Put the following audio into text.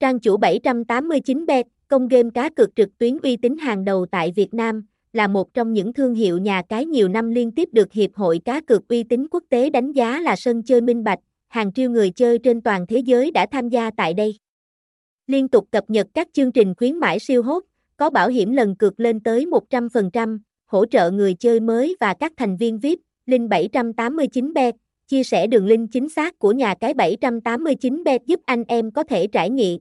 Trang chủ 789bet, công game cá cược trực tuyến uy tín hàng đầu tại Việt Nam, là một trong những thương hiệu nhà cái nhiều năm liên tiếp được Hiệp hội cá cược uy tín quốc tế đánh giá là sân chơi minh bạch, hàng triệu người chơi trên toàn thế giới đã tham gia tại đây. Liên tục cập nhật các chương trình khuyến mãi siêu hot, có bảo hiểm lần cược lên tới 100%, hỗ trợ người chơi mới và các thành viên VIP, Link 789bet, chia sẻ đường link chính xác của nhà cái 789bet giúp anh em có thể trải nghiệm